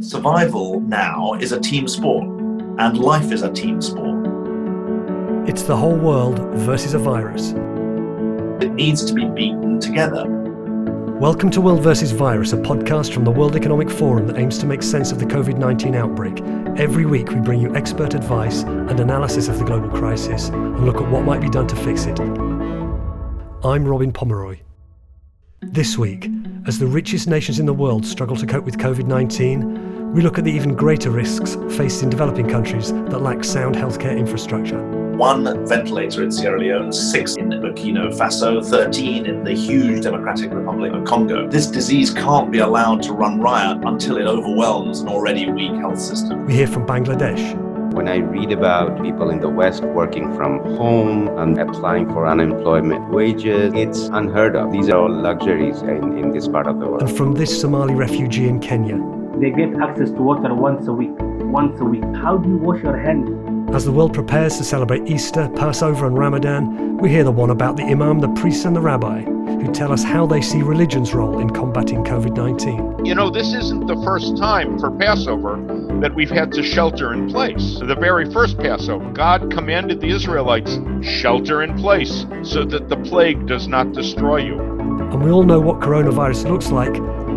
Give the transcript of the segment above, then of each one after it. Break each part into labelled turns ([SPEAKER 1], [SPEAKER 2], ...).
[SPEAKER 1] Survival now is a team sport, and life is a team sport.
[SPEAKER 2] It's the whole world versus a virus.
[SPEAKER 1] It needs to be beaten together.
[SPEAKER 2] Welcome to World versus Virus, a podcast from the World Economic Forum that aims to make sense of the COVID 19 outbreak. Every week, we bring you expert advice and analysis of the global crisis and look at what might be done to fix it. I'm Robin Pomeroy. This week, as the richest nations in the world struggle to cope with COVID 19, we look at the even greater risks faced in developing countries that lack sound healthcare infrastructure.
[SPEAKER 1] One ventilator in Sierra Leone, six in Burkina Faso, 13 in the huge Democratic Republic of Congo. This disease can't be allowed to run riot until it overwhelms an already weak health system.
[SPEAKER 2] We hear from Bangladesh,
[SPEAKER 3] when I read about people in the West working from home and applying for unemployment wages, it's unheard of. These are all luxuries in, in this part of the world.
[SPEAKER 2] and from this Somali refugee in Kenya.
[SPEAKER 4] They get access to water once a week. Once a week. How do you wash your hands?
[SPEAKER 2] As the world prepares to celebrate Easter, Passover, and Ramadan, we hear the one about the Imam, the priest, and the rabbi, who tell us how they see religion's role in combating COVID 19.
[SPEAKER 5] You know, this isn't the first time for Passover that we've had to shelter in place. The very first Passover, God commanded the Israelites, shelter in place so that the plague does not destroy you.
[SPEAKER 2] And we all know what coronavirus looks like,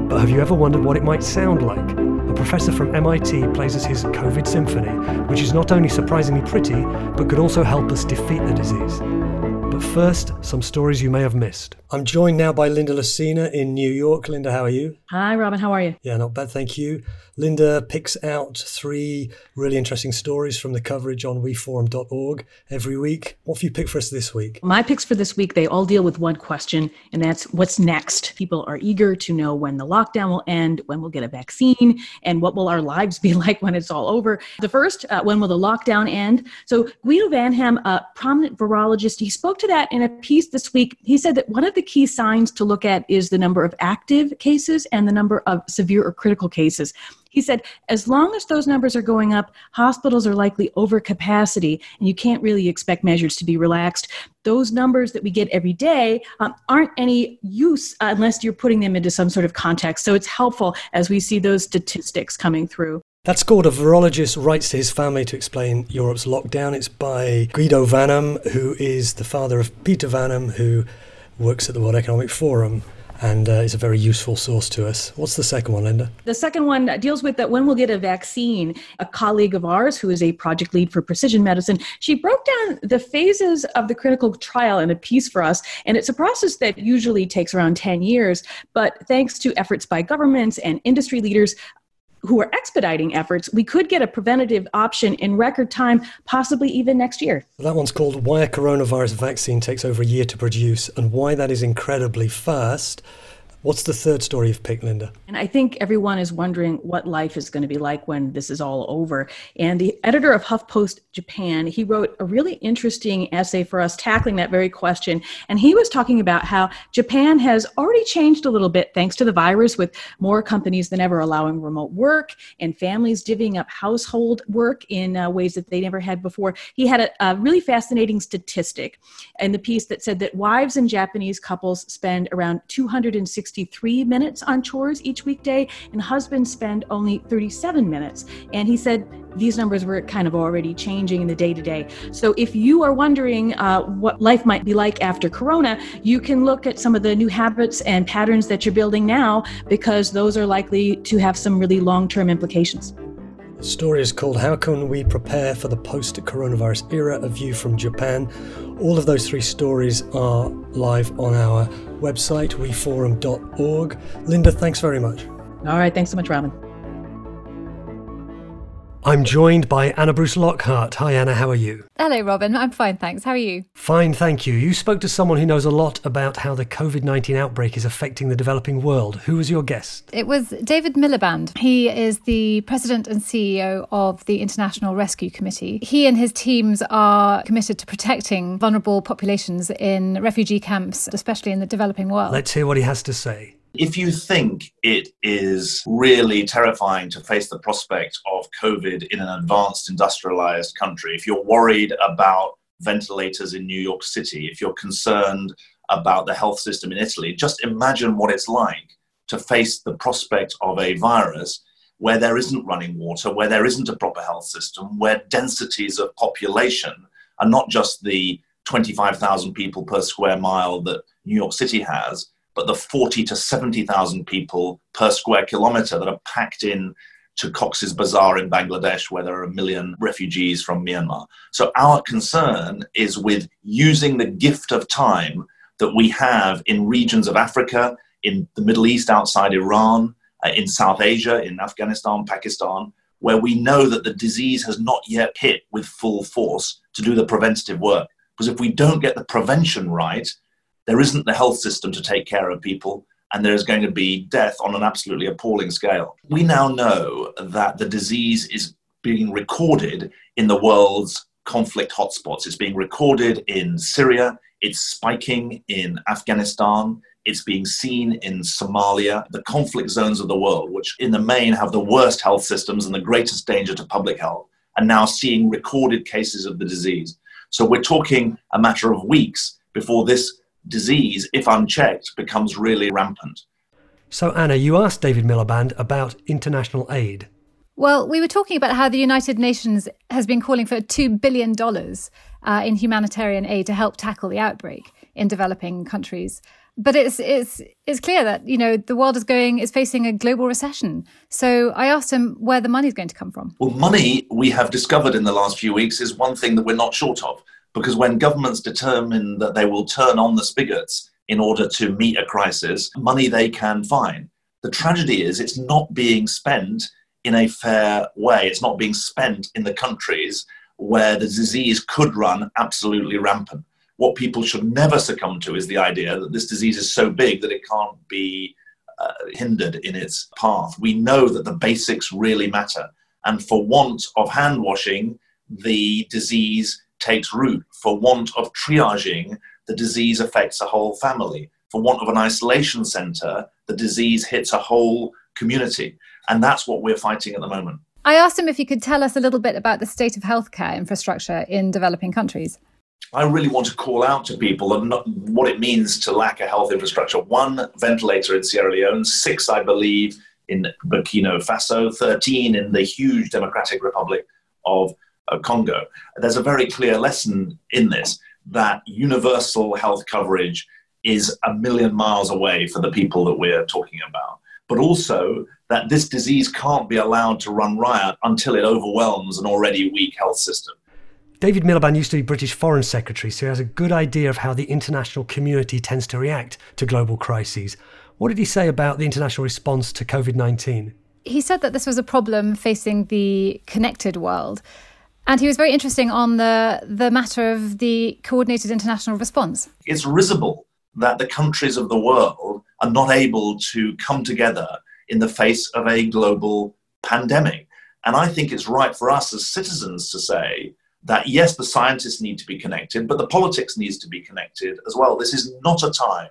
[SPEAKER 2] but have you ever wondered what it might sound like? A professor from MIT plays us his COVID symphony, which is not only surprisingly pretty, but could also help us defeat the disease. But first, some stories you may have missed. I'm joined now by Linda Lacina in New York. Linda, how are you?
[SPEAKER 6] Hi, Robin. How are you?
[SPEAKER 2] Yeah, not bad, thank you. Linda picks out three really interesting stories from the coverage on weforum.org every week. What have you picked for us this week?
[SPEAKER 6] My picks for this week, they all deal with one question, and that's what's next? People are eager to know when the lockdown will end, when we'll get a vaccine, and what will our lives be like when it's all over. The first, uh, when will the lockdown end? So Guido Vanham, a prominent virologist, he spoke to that in a piece this week. He said that one of the key signs to look at is the number of active cases and the number of severe or critical cases. He said, as long as those numbers are going up, hospitals are likely over capacity, and you can't really expect measures to be relaxed. Those numbers that we get every day um, aren't any use unless you're putting them into some sort of context. So it's helpful as we see those statistics coming through.
[SPEAKER 2] That's called A Virologist Writes to His Family to Explain Europe's Lockdown. It's by Guido Vanham, who is the father of Peter Vanham, who works at the World Economic Forum and uh, is a very useful source to us. What's the second one, Linda?
[SPEAKER 6] The second one deals with that when we'll get a vaccine. A colleague of ours, who is a project lead for precision medicine, she broke down the phases of the clinical trial in a piece for us. And it's a process that usually takes around 10 years. But thanks to efforts by governments and industry leaders, who are expediting efforts, we could get a preventative option in record time, possibly even next year.
[SPEAKER 2] That one's called Why a Coronavirus Vaccine Takes Over a Year to Produce and Why That Is Incredibly Fast. What's the third story you've picked, Linda?
[SPEAKER 6] And I think everyone is wondering what life is going to be like when this is all over. And the editor of HuffPost Japan, he wrote a really interesting essay for us tackling that very question. And he was talking about how Japan has already changed a little bit thanks to the virus, with more companies than ever allowing remote work and families divvying up household work in uh, ways that they never had before. He had a, a really fascinating statistic in the piece that said that wives and Japanese couples spend around 263 minutes on chores each weekday, and husbands spend only 37 minutes. And he said these numbers were kind of already changing in the day to day. So if you are wondering uh, what life might be like after Corona, you can look at some of the new habits and patterns that you're building now because those are likely to have some really long term implications.
[SPEAKER 2] Story is called How Can We Prepare for the Post Coronavirus Era? A View from Japan. All of those three stories are live on our website, weforum.org. Linda, thanks very much.
[SPEAKER 6] All right, thanks so much, Robin.
[SPEAKER 2] I'm joined by Anna Bruce Lockhart. Hi, Anna, how are you?
[SPEAKER 7] Hello, Robin. I'm fine, thanks. How are you?
[SPEAKER 2] Fine, thank you. You spoke to someone who knows a lot about how the COVID 19 outbreak is affecting the developing world. Who was your guest?
[SPEAKER 7] It was David Miliband. He is the president and CEO of the International Rescue Committee. He and his teams are committed to protecting vulnerable populations in refugee camps, especially in the developing world.
[SPEAKER 2] Let's hear what he has to say.
[SPEAKER 1] If you think it is really terrifying to face the prospect of COVID in an advanced industrialized country, if you're worried about ventilators in New York City, if you're concerned about the health system in Italy, just imagine what it's like to face the prospect of a virus where there isn't running water, where there isn't a proper health system, where densities of population are not just the 25,000 people per square mile that New York City has, but the 40 to 70,000 people per square kilometer that are packed in to Cox's Bazar in Bangladesh, where there are a million refugees from Myanmar. So, our concern is with using the gift of time that we have in regions of Africa, in the Middle East outside Iran, uh, in South Asia, in Afghanistan, Pakistan, where we know that the disease has not yet hit with full force to do the preventative work. Because if we don't get the prevention right, there isn't the health system to take care of people, and there's going to be death on an absolutely appalling scale. We now know that the disease is being recorded in the world's conflict hotspots. It's being recorded in Syria, it's spiking in Afghanistan, it's being seen in Somalia, the conflict zones of the world, which in the main have the worst health systems and the greatest danger to public health, and now seeing recorded cases of the disease. So we're talking a matter of weeks before this disease, if unchecked, becomes really rampant.
[SPEAKER 2] So, Anna, you asked David Miliband about international aid.
[SPEAKER 7] Well, we were talking about how the United Nations has been calling for $2 billion uh, in humanitarian aid to help tackle the outbreak in developing countries. But it's, it's, it's clear that, you know, the world is going, is facing a global recession. So I asked him where the money is going to come from.
[SPEAKER 1] Well, money, we have discovered in the last few weeks, is one thing that we're not short of because when governments determine that they will turn on the spigots in order to meet a crisis, money they can find. The tragedy is it's not being spent in a fair way. It's not being spent in the countries where the disease could run absolutely rampant. What people should never succumb to is the idea that this disease is so big that it can't be uh, hindered in its path. We know that the basics really matter. And for want of hand washing, the disease takes root. For want of triaging, the disease affects a whole family. For want of an isolation center, the disease hits a whole community. And that's what we're fighting at the moment.
[SPEAKER 7] I asked him if he could tell us a little bit about the state of healthcare infrastructure in developing countries.
[SPEAKER 1] I really want to call out to people and what it means to lack a health infrastructure. One ventilator in Sierra Leone, six, I believe, in Burkina Faso, 13 in the huge Democratic Republic of Congo. There's a very clear lesson in this that universal health coverage is a million miles away for the people that we're talking about. But also that this disease can't be allowed to run riot until it overwhelms an already weak health system.
[SPEAKER 2] David Miliband used to be British Foreign Secretary, so he has a good idea of how the international community tends to react to global crises. What did he say about the international response to COVID 19?
[SPEAKER 7] He said that this was a problem facing the connected world. And he was very interesting on the, the matter of the coordinated international response.
[SPEAKER 1] It's risible that the countries of the world are not able to come together in the face of a global pandemic. And I think it's right for us as citizens to say that yes, the scientists need to be connected, but the politics needs to be connected as well. This is not a time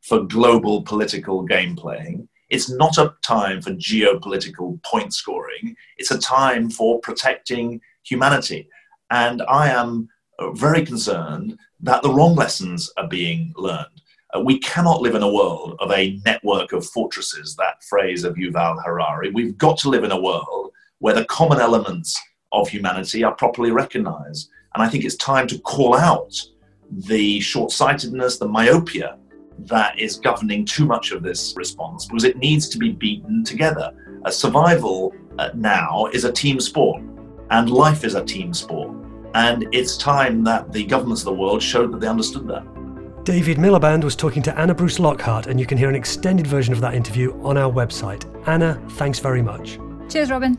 [SPEAKER 1] for global political game playing. It's not a time for geopolitical point scoring. It's a time for protecting humanity. And I am very concerned that the wrong lessons are being learned. Uh, we cannot live in a world of a network of fortresses, that phrase of Yuval Harari. We've got to live in a world where the common elements of humanity are properly recognized. And I think it's time to call out the short sightedness, the myopia that is governing too much of this response because it needs to be beaten together. A survival uh, now is a team sport. And life is a team sport. And it's time that the governments of the world showed that they understood that.
[SPEAKER 2] David Miliband was talking to Anna Bruce Lockhart, and you can hear an extended version of that interview on our website. Anna, thanks very much.
[SPEAKER 7] Cheers, Robin.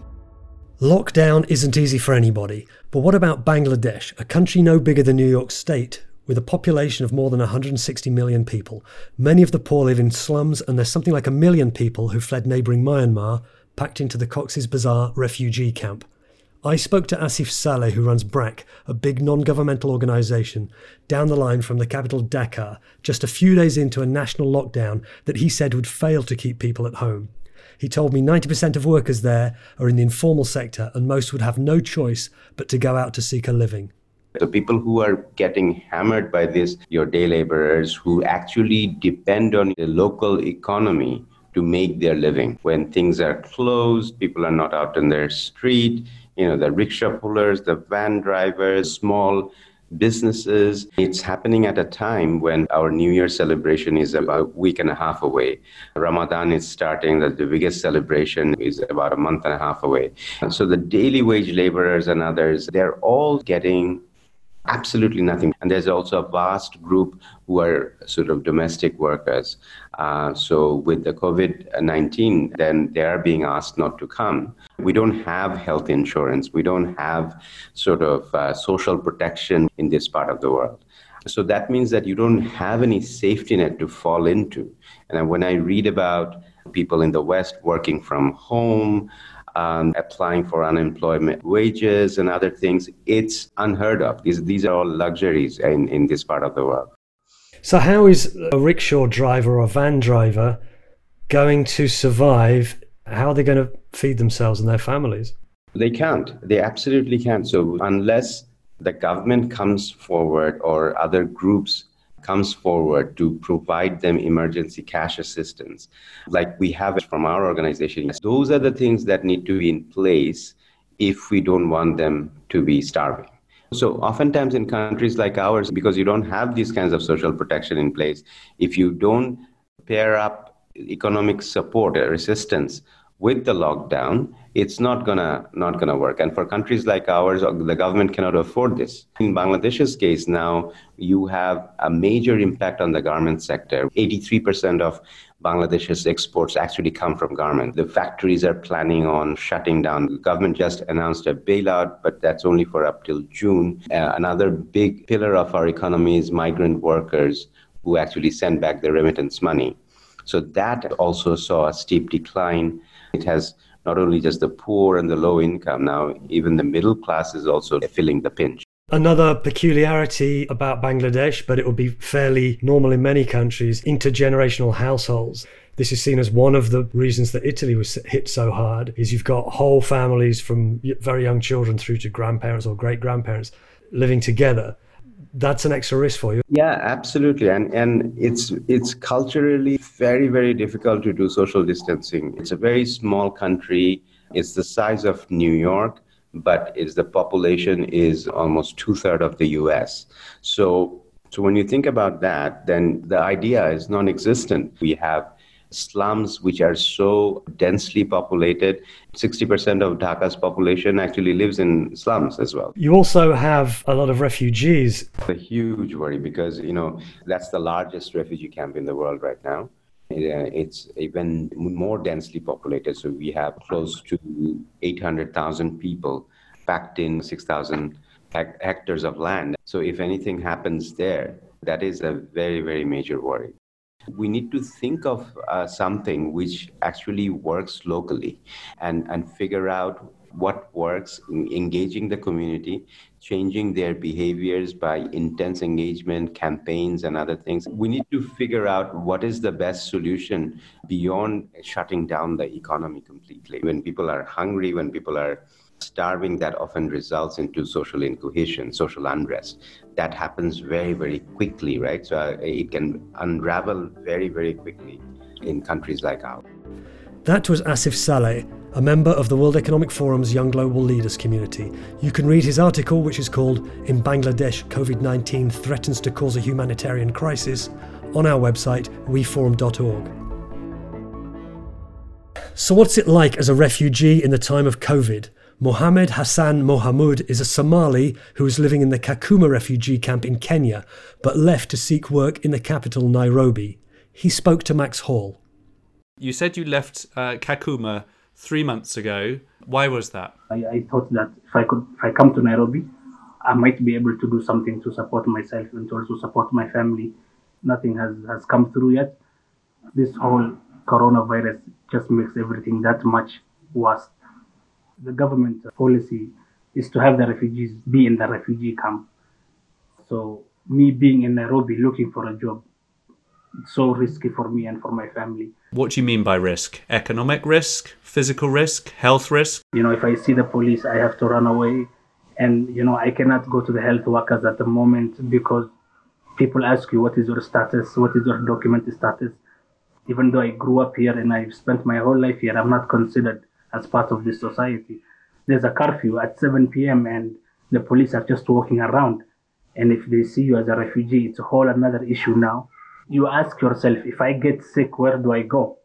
[SPEAKER 2] Lockdown isn't easy for anybody, but what about Bangladesh, a country no bigger than New York State, with a population of more than 160 million people? Many of the poor live in slums, and there's something like a million people who fled neighbouring Myanmar, packed into the Cox's Bazar refugee camp. I spoke to Asif Saleh, who runs BRAC, a big non governmental organisation, down the line from the capital Dhaka, just a few days into a national lockdown that he said would fail to keep people at home. He told me 90% of workers there are in the informal sector and most would have no choice but to go out to seek a living.
[SPEAKER 3] The people who are getting hammered by this, your day laborers who actually depend on the local economy to make their living. When things are closed, people are not out in their street, you know, the rickshaw pullers, the van drivers, small businesses. It's happening at a time when our New Year celebration is about a week and a half away. Ramadan is starting, the, the biggest celebration is about a month and a half away. And so the daily wage laborers and others, they're all getting absolutely nothing. And there's also a vast group who are sort of domestic workers. Uh, so with the COVID 19, then they are being asked not to come. We don't have health insurance. We don't have sort of uh, social protection in this part of the world. So that means that you don't have any safety net to fall into. And when I read about people in the West working from home, um, applying for unemployment wages and other things. It's unheard of. These, these are all luxuries in, in this part of the world.
[SPEAKER 2] So, how is a rickshaw driver or a van driver going to survive? How are they going to feed themselves and their families?
[SPEAKER 3] They can't. They absolutely can't. So, unless the government comes forward or other groups comes forward to provide them emergency cash assistance, like we have it from our organization. Those are the things that need to be in place if we don't want them to be starving. So, oftentimes in countries like ours, because you don't have these kinds of social protection in place, if you don't pair up economic support or assistance with the lockdown, it's not gonna not gonna work. And for countries like ours, the government cannot afford this. In Bangladesh's case, now you have a major impact on the garment sector. 83% of Bangladesh's exports actually come from garment. The factories are planning on shutting down. The government just announced a bailout, but that's only for up till June. Uh, another big pillar of our economy is migrant workers who actually send back their remittance money. So that also saw a steep decline. It has not only just the poor and the low income, now even the middle class is also feeling the pinch.
[SPEAKER 2] Another peculiarity about Bangladesh, but it would be fairly normal in many countries, intergenerational households. This is seen as one of the reasons that Italy was hit so hard is you've got whole families from very young children through to grandparents or great grandparents living together that's an extra risk for you.
[SPEAKER 3] Yeah, absolutely. And and it's it's culturally very, very difficult to do social distancing. It's a very small country. It's the size of New York, but it's the population is almost two thirds of the US. So so when you think about that, then the idea is non-existent. We have slums which are so densely populated. 60% of Dhaka's population actually lives in slums as well.
[SPEAKER 2] You also have a lot of refugees.
[SPEAKER 3] A huge worry because, you know, that's the largest refugee camp in the world right now. Uh, it's even more densely populated. So we have close to 800,000 people packed in 6,000 hectares of land. So if anything happens there, that is a very, very major worry. We need to think of uh, something which actually works locally and, and figure out what works, engaging the community, changing their behaviors by intense engagement, campaigns, and other things. We need to figure out what is the best solution beyond shutting down the economy completely. When people are hungry, when people are starving that often results into social incohesion, social unrest. That happens very, very quickly, right? So uh, it can unravel very, very quickly in countries like ours.
[SPEAKER 2] That was Asif Saleh, a member of the World Economic Forum's Young Global Leaders community. You can read his article, which is called In Bangladesh, COVID 19 Threatens to Cause a Humanitarian Crisis, on our website, weforum.org. So, what's it like as a refugee in the time of COVID? Mohammed Hassan Mohamud is a Somali who is living in the Kakuma refugee camp in Kenya, but left to seek work in the capital, Nairobi. He spoke to Max Hall.
[SPEAKER 8] You said you left uh, Kakuma three months ago. Why was that?
[SPEAKER 4] I, I, thought that if I could, if I come to Nairobi, I might be able to do something to support myself and to also support my family. Nothing has, has come through yet. This whole coronavirus just makes everything that much worse the government policy is to have the refugees be in the refugee camp. So me being in Nairobi looking for a job, so risky for me and for my family.
[SPEAKER 8] What do you mean by risk? Economic risk, physical risk, health risk?
[SPEAKER 4] You know, if I see the police, I have to run away. And, you know, I cannot go to the health workers at the moment because people ask you, what is your status? What is your document status? Even though I grew up here and I've spent my whole life here, I'm not considered as part of this society. There's a curfew at 7 p.m. and the police are just walking around. And if they see you as a refugee, it's a whole another issue now. You ask yourself, if I get sick, where do I go?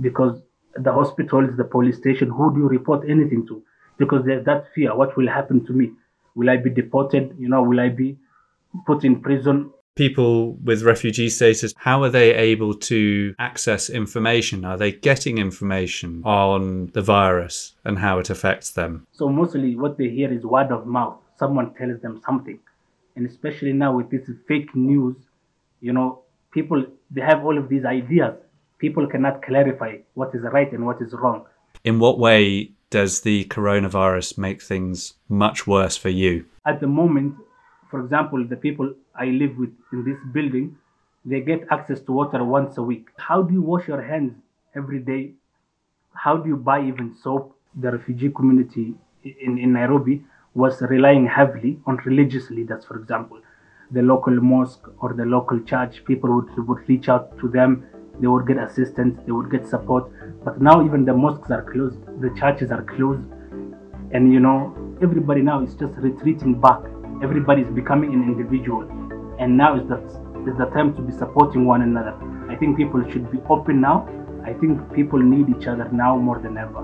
[SPEAKER 4] Because the hospitals, the police station, who do you report anything to? Because there's that fear. What will happen to me? Will I be deported? You know, will I be put in prison?
[SPEAKER 8] People with refugee status, how are they able to access information? Are they getting information on the virus and how it affects them?
[SPEAKER 4] So mostly what they hear is word of mouth. Someone tells them something. And especially now with this fake news, you know, people they have all of these ideas. People cannot clarify what is right and what is wrong.
[SPEAKER 8] In what way does the coronavirus make things much worse for you?
[SPEAKER 4] At the moment, for example, the people I live with in this building, they get access to water once a week. How do you wash your hands every day? How do you buy even soap? The refugee community in, in Nairobi was relying heavily on religious leaders, for example. The local mosque or the local church, people would, would reach out to them, they would get assistance, they would get support. But now even the mosques are closed, the churches are closed, and you know, everybody now is just retreating back everybody is becoming an individual and now is the is the time to be supporting one another i think people should be open now i think people need each other now more than ever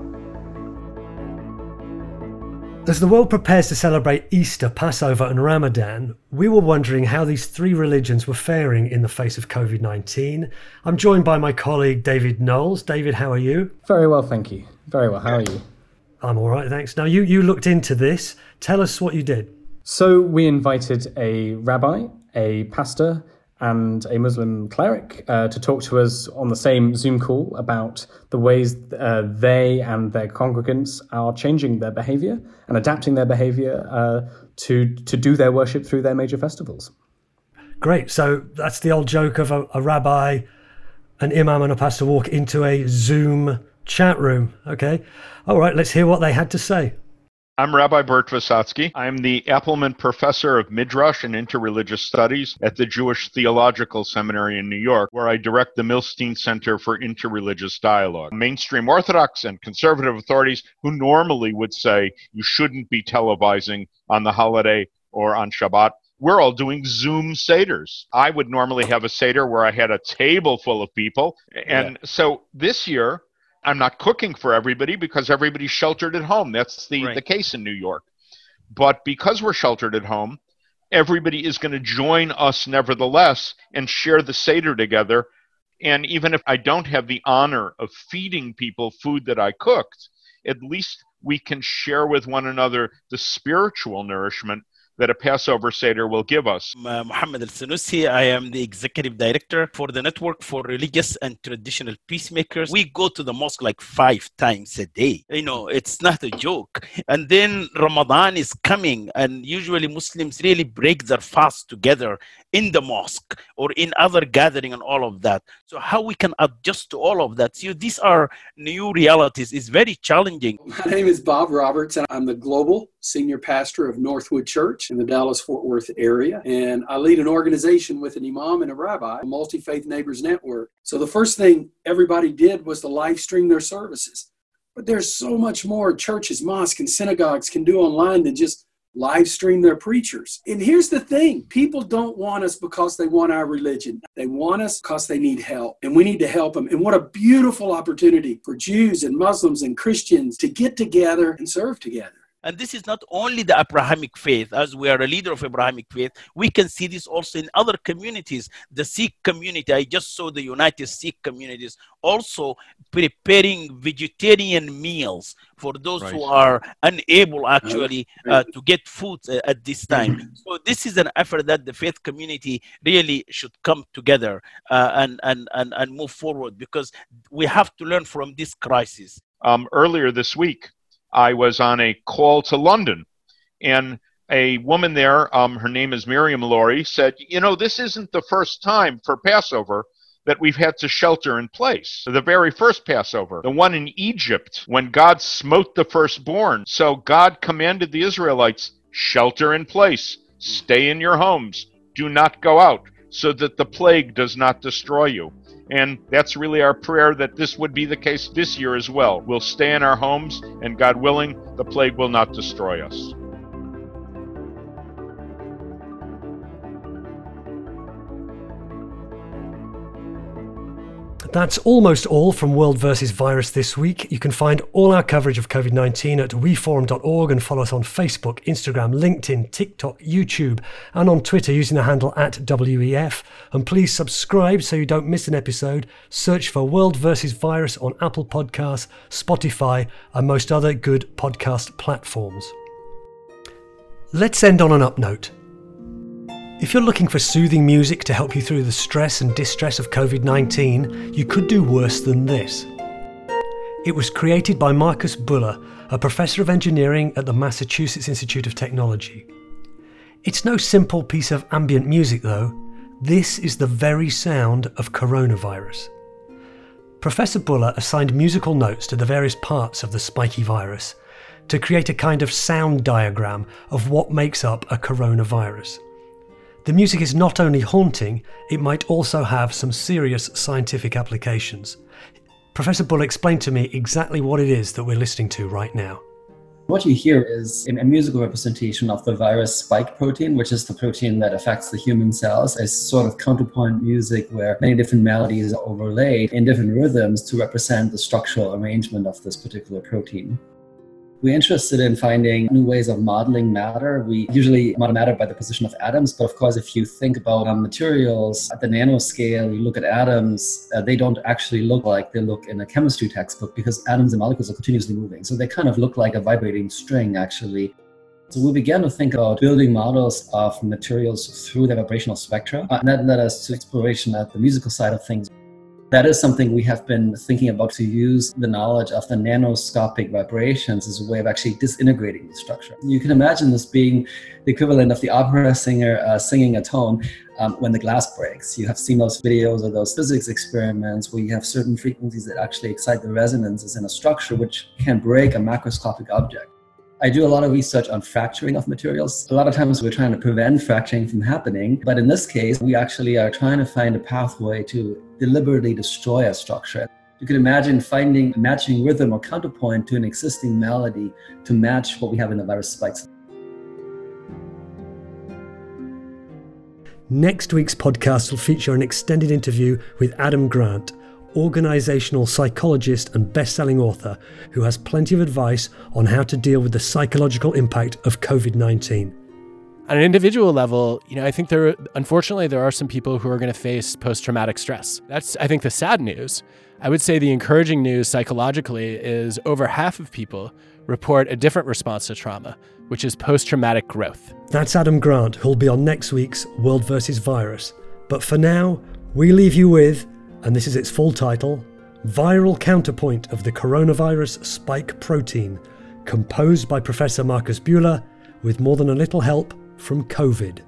[SPEAKER 2] as the world prepares to celebrate Easter, Passover, and Ramadan, we were wondering how these three religions were faring in the face of COVID 19. I'm joined by my colleague David Knowles. David, how are you?
[SPEAKER 9] Very well, thank you. Very well. How are you?
[SPEAKER 2] I'm all right, thanks. Now, you, you looked into this. Tell us what you did.
[SPEAKER 9] So we invited a rabbi, a pastor, and a Muslim cleric uh, to talk to us on the same Zoom call about the ways uh, they and their congregants are changing their behavior and adapting their behavior uh, to to do their worship through their major festivals.
[SPEAKER 2] Great. So that's the old joke of a, a rabbi, an imam, and a pastor walk into a Zoom chat room. Okay. All right. Let's hear what they had to say.
[SPEAKER 5] I'm Rabbi Burt Visotzky. I'm the Appleman Professor of Midrash and Interreligious Studies at the Jewish Theological Seminary in New York, where I direct the Milstein Center for Interreligious Dialogue. Mainstream Orthodox and conservative authorities who normally would say you shouldn't be televising on the holiday or on Shabbat we're all doing Zoom Seders. I would normally have a Seder where I had a table full of people. And yeah. so this year, I'm not cooking for everybody because everybody's sheltered at home. That's the, right. the case in New York. But because we're sheltered at home, everybody is going to join us nevertheless and share the Seder together. And even if I don't have the honor of feeding people food that I cooked, at least we can share with one another the spiritual nourishment that a Passover Seder will give us.
[SPEAKER 10] Uh, Mohammed Elsanousi, I am the executive director for the Network for Religious and Traditional Peacemakers. We go to the mosque like five times a day. You know, it's not a joke. And then Ramadan is coming, and usually Muslims really break their fast together in the mosque or in other gathering and all of that. So how we can adjust to all of that? So these are new realities. It's very challenging.
[SPEAKER 11] My name is Bob Roberts, and I'm the global senior pastor of Northwood Church in the Dallas Fort Worth area. And I lead an organization with an imam and a rabbi, a multi faith neighbors network. So the first thing everybody did was to live stream their services. But there's so much more churches, mosques, and synagogues can do online than just live stream their preachers. And here's the thing people don't want us because they want our religion, they want us because they need help, and we need to help them. And what a beautiful opportunity for Jews and Muslims and Christians to get together and serve together.
[SPEAKER 10] And this is not only the Abrahamic faith, as we are a leader of Abrahamic faith, we can see this also in other communities. The Sikh community, I just saw the United Sikh communities also preparing vegetarian meals for those right. who are unable actually uh, to get food uh, at this time. So this is an effort that the faith community really should come together uh, and, and, and, and move forward because we have to learn from this crisis.
[SPEAKER 5] Um, earlier this week, I was on a call to London, and a woman there, um, her name is Miriam Laurie, said, You know, this isn't the first time for Passover that we've had to shelter in place. The very first Passover, the one in Egypt, when God smote the firstborn. So God commanded the Israelites, shelter in place, stay in your homes, do not go out. So that the plague does not destroy you. And that's really our prayer that this would be the case this year as well. We'll stay in our homes, and God willing, the plague will not destroy us.
[SPEAKER 2] That's almost all from World versus Virus this week. You can find all our coverage of COVID 19 at weforum.org and follow us on Facebook, Instagram, LinkedIn, TikTok, YouTube, and on Twitter using the handle at WEF. And please subscribe so you don't miss an episode. Search for World versus Virus on Apple Podcasts, Spotify, and most other good podcast platforms. Let's end on an up note. If you're looking for soothing music to help you through the stress and distress of COVID 19, you could do worse than this. It was created by Markus Buehler, a professor of engineering at the Massachusetts Institute of Technology. It's no simple piece of ambient music, though. This is the very sound of coronavirus. Professor Buehler assigned musical notes to the various parts of the spiky virus to create a kind of sound diagram of what makes up a coronavirus. The music is not only haunting, it might also have some serious scientific applications. Professor Bull explained to me exactly what it is that we're listening to right now.
[SPEAKER 12] What you hear is a musical representation of the virus spike protein, which is the protein that affects the human cells, as sort of counterpoint music where many different melodies are overlaid in different rhythms to represent the structural arrangement of this particular protein. We're interested in finding new ways of modeling matter. We usually model matter by the position of atoms, but of course, if you think about um, materials at the nanoscale, you look at atoms, uh, they don't actually look like they look in a chemistry textbook because atoms and molecules are continuously moving. So they kind of look like a vibrating string, actually. So we began to think about building models of materials through the vibrational spectra, uh, and that led us to exploration at the musical side of things. That is something we have been thinking about to use the knowledge of the nanoscopic vibrations as a way of actually disintegrating the structure. You can imagine this being the equivalent of the opera singer uh, singing a tone um, when the glass breaks. You have seen those videos of those physics experiments where you have certain frequencies that actually excite the resonances in a structure which can break a macroscopic object. I do a lot of research on fracturing of materials. A lot of times we're trying to prevent fracturing from happening, but in this case, we actually are trying to find a pathway to deliberately destroy a structure. You can imagine finding a matching rhythm or counterpoint to an existing melody to match what we have in the virus spikes.
[SPEAKER 2] Next week's podcast will feature an extended interview with Adam Grant, organizational psychologist and best selling author who has plenty of advice on how to deal with the psychological impact of COVID 19.
[SPEAKER 13] On an individual level, you know, I think there, unfortunately, there are some people who are going to face post traumatic stress. That's, I think, the sad news. I would say the encouraging news psychologically is over half of people report a different response to trauma, which is post traumatic growth.
[SPEAKER 2] That's Adam Grant, who'll be on next week's World versus Virus. But for now, we leave you with and this is its full title Viral Counterpoint of the Coronavirus Spike Protein, composed by Professor Markus Buehler with more than a little help from COVID.